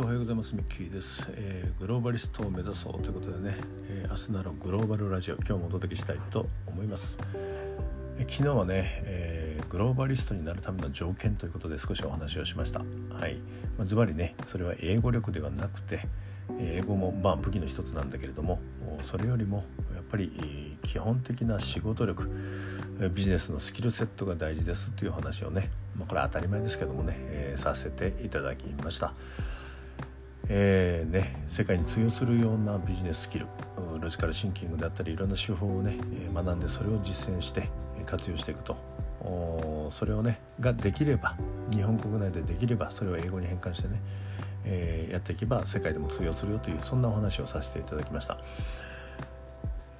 おはようございます。ミッキーです、えー、グローバリストを目指そうということでね、えー、明日ならグローバルラジオ。今日もお届けしたいと思います、え、昨日はね、え、グローバリストになるための条件ということで少しお話をしました。はい。ま、ズバリねそれは英語力ではなくて英語もまあ武器の一つなんだけれどもそれよりもやっぱり基本的な仕事力ビジネスのスキルセットが大事ですという話をね、まあ、これは当たり前ですけどもね、えー、させていただきました。えーね、世界に通用するようなビジネススキルロジカルシンキングであったりいろんな手法をね学んでそれを実践して活用していくとそれをねができれば日本国内でできればそれを英語に変換してね、えー、やっていけば世界でも通用するよというそんなお話をさせていただきました。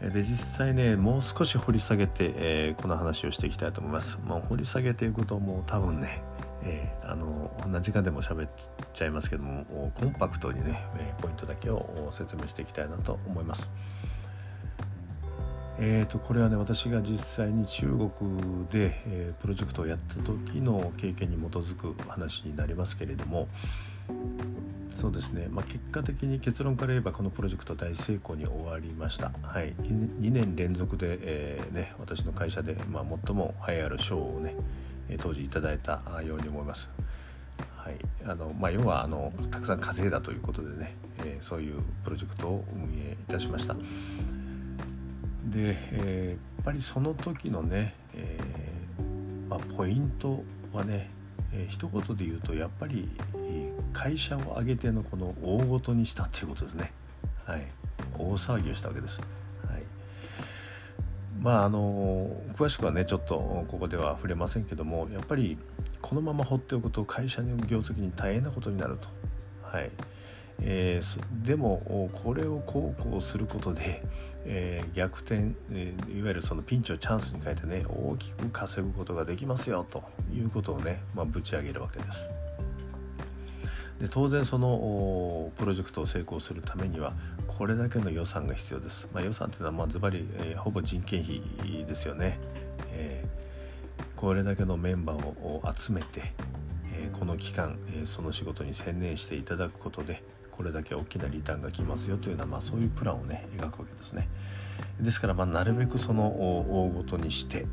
で実際ねもう少し掘り下げて、えー、この話をしていきたいと思います。まあ、掘り下げていくともう多分ね、えー、あの何時間でも喋っちゃいますけどもコンパクトにねえポイントだけを説明していきたいなと思います。えーと、これはね私が実際に中国で、えー、プロジェクトをやった時の経験に基づく話になりますけれどもそうですね、まあ、結果的に結論から言えばこのプロジェクト大成功に終わりました、はい、2年連続で、えー、ね、私の会社で、まあ、最も栄えある賞をね当時いただいたように思います。はいあのまあ、要はあのたくさん稼いだということでね、えー、そういうプロジェクトを運営いたしました。で、えー、やっぱりその時のね、えー、まあ、ポイントはね、えー、一言で言うとやっぱり会社を挙げてのこの大ごとにしたっていうことですね。はい、大騒ぎをしたわけです。まああの詳しくはねちょっとここでは触れませんけどもやっぱりこのまま放っておくと会社の業績に大変なことになると。はいえー、でもこれをこうこうすることで、えー、逆転、えー、いわゆるそのピンチをチャンスに変えてね大きく稼ぐことができますよということをね、まあ、ぶち上げるわけです。で当然そのプロジェクトを成功するためにはこれだけの予算が必要です。まあ、予算っていうのはまあズバリ、え、ほぼ人件費ですよね。えー、これだけのメンバーを集めて、えー、この期間、えその仕事に専念していただくことでこれだけ大きなリターンが来ますよというような、まあ、そういうプランをね描くわけですね。ですから、まあ、なるべくその大ごとにして、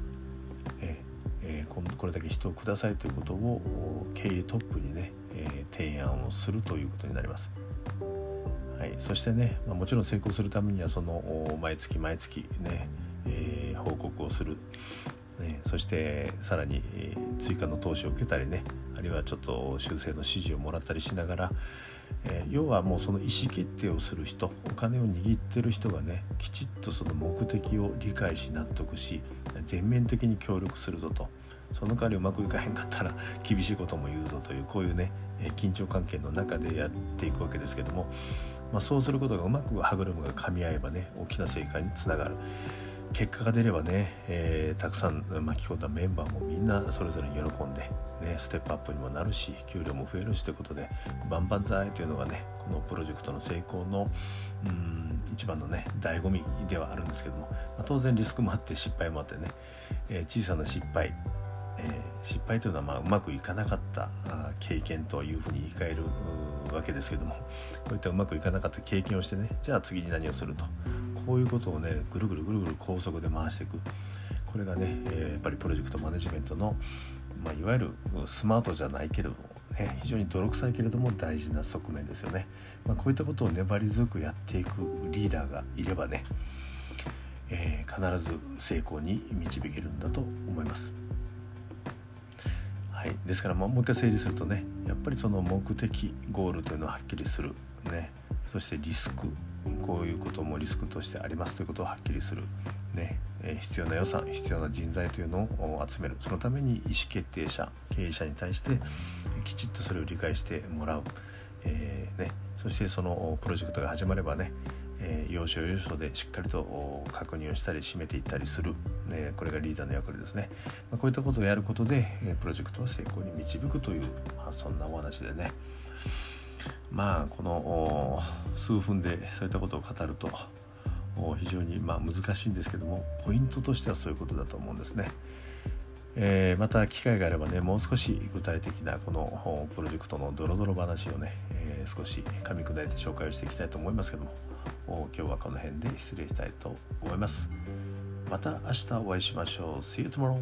え、これだけ人をくださいということを経営トップにね、え、提案をするということになります。はい、そしてね、まあ、もちろん成功するためにはその毎月毎月ね、えー、報告をする、ね、そしてさらに追加の投資を受けたりねあるいはちょっと修正の指示をもらったりしながら、え、要はもうその意思決定をする人お金を握ってる人がねきちっとその目的を理解し納得し全面的に協力するぞとその代わりうまくいかへんかったら 厳しいことも言うぞというこういうね緊張関係の中でやっていくわけですけども、まあ、そうすることがうまく歯車が噛み合えばね大きな成果につながる。結果が出ればね、えー、たくさん巻き込んだメンバーもみんなそれぞれに喜んで、ね、ステップアップにもなるし給料も増えるしということで万々歳というのがねこのプロジェクトの成功のうん一番のね醍醐味ではあるんですけども、まあ、当然リスクもあって失敗もあってね、えー、小さな失敗えー、失敗というのはまあうまくいかなかった経験というふうに言い換えるわけですけどもこういったうまくいかなかった経験をしてねじゃあ次に何をすると。こういうことをねぐるぐるぐるぐる高速で回していく。これがね、え、やっぱりプロジェクトマネジメントの、まあ、いわゆるスマートじゃないけれども、ね、非常に泥臭いけれども大事な側面ですよね、まあ、こういったことを粘り強くやっていくリーダーがいればね、えー、必ず成功に導けるんだと思います。はい、ですから、もう一回整理するとねやっぱりその目的ゴールというのをはっきりする、ね、そしてリスク。こういうこともリスクとしてありますということをはっきりする、ね。え、必要な予算必要な人材というのを集める。そのために意思決定者経営者に対してきちっとそれを理解してもらう、えー、ね、そしてそのプロジェクトが始まればねえー、要所要所でしっかりと確認をしたり締めていったりする、ね、これがリーダーの役割ですね、まあ、こういったことをやることで、えプロジェクトを成功に導くという、まあ、そんなお話でね。まあこの数分でそういったことを語ると非常にまあ難しいんですけどもポイントとしてはそういうことだと思うんですね。えー、また機会があればねもう少し具体的なこのプロジェクトのドロドロ話をね、えー、少し噛み砕いて紹介をしていきたいと思いますけども今日はこの辺で失礼したいと思います。また明日お会いしましょう。See you tomorrow!